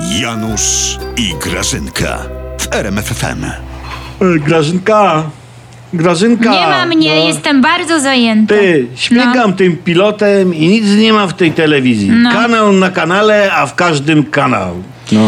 Janusz i Grażynka w RMFFM. Grażynka, Grażynka. Nie ma mnie, no. jestem bardzo zajęta. Ty, śmigam tym pilotem i nic nie ma w tej telewizji. No. Kanał na kanale, a w każdym kanał. No.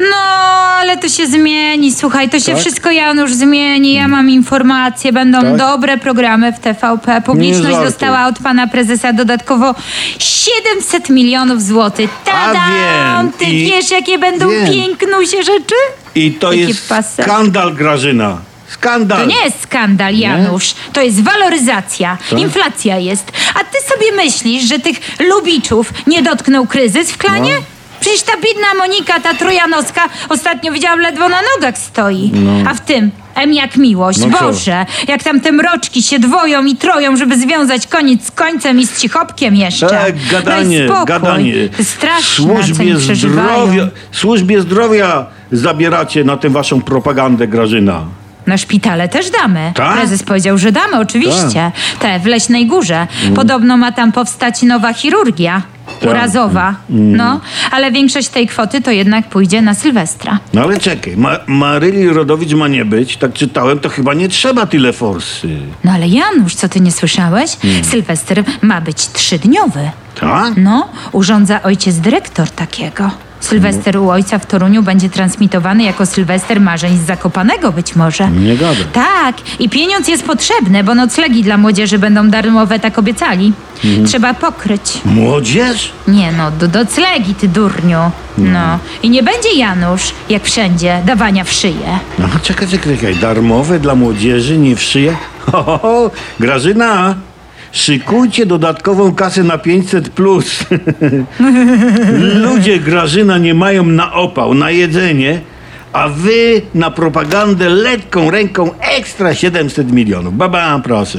No, ale to się zmieni, słuchaj, to się Tak? wszystko Janusz zmieni, ja mam informacje, będą Tak? dobre programy w TVP. Nie Publiczność dostała od pana prezesa dodatkowo 700 milionów złotych. Tada! wiem. Ty I- wiesz, jakie będą wiem. pięknusie rzeczy? I to Jaki jest pasek. skandal, Grażyna. Skandal. To nie jest skandal, Janusz. To jest waloryzacja. Inflacja jest. A ty sobie myślisz, że tych lubiczów nie dotknął kryzys w klanie? No. Przecież ta biedna Monika, ta trojanowska, ostatnio widziałam, ledwo na nogach stoi. A w tym M jak miłość. No co? Boże, jak tam te mroczki się dwoją i troją, żeby związać koniec z końcem i z cichopkiem jeszcze. Tak, gadanie, Daj spokój. gadanie. Straszne, Służbie zdrowia, służbie zdrowia zabieracie na tę waszą propagandę, Grażyna. Na szpitale też damy. Tak? Prezes powiedział, że damy, oczywiście. Te w Leśnej Górze. Podobno ma tam powstać nowa chirurgia. Urazowa. No, ale większość tej kwoty to jednak pójdzie na Sylwestra. No ale czekaj, Ma- Maryli Rodowicz ma nie być, tak czytałem, to chyba nie trzeba tyle forsy. No ale Janusz, co ty nie słyszałeś? Sylwester ma być trzydniowy. Tak? No, urządza ojciec dyrektor takiego. Sylwester u ojca w Toruniu będzie transmitowany jako Sylwester marzeń z Zakopanego być może. Nie gada. Tak, i pieniądz jest potrzebny, bo noclegi dla młodzieży będą darmowe, tak obiecali. Trzeba pokryć. Młodzież? Nie no, do doclegi, ty durniu. No. I nie będzie Janusz, jak wszędzie, dawania w szyję. No czekaj, czekaj, czekaj, darmowe dla młodzieży, nie w szyję? Ho, ho, ho. Grażyna, szykujcie dodatkową kasę na 500 plus. Ludzie, Grażyna, nie mają na opał, na jedzenie, a wy na propagandę lekką ręką ekstra 700 milionów. Baba, proszę.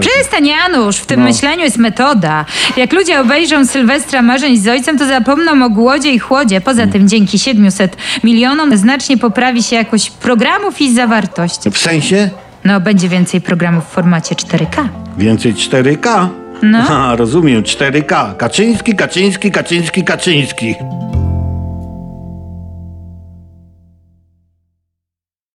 Przestań, Janusz, w tym No. myśleniu jest metoda. Jak ludzie obejrzą Sylwestra marzeń z ojcem, to zapomną o głodzie i chłodzie. Poza tym dzięki 700 milionom znacznie poprawi się jakość programów i zawartość. W sensie? No, będzie więcej programów w formacie 4K. Więcej 4K? No. A, rozumiem, 4K. Kaczyński, Kaczyński, Kaczyński, Kaczyński.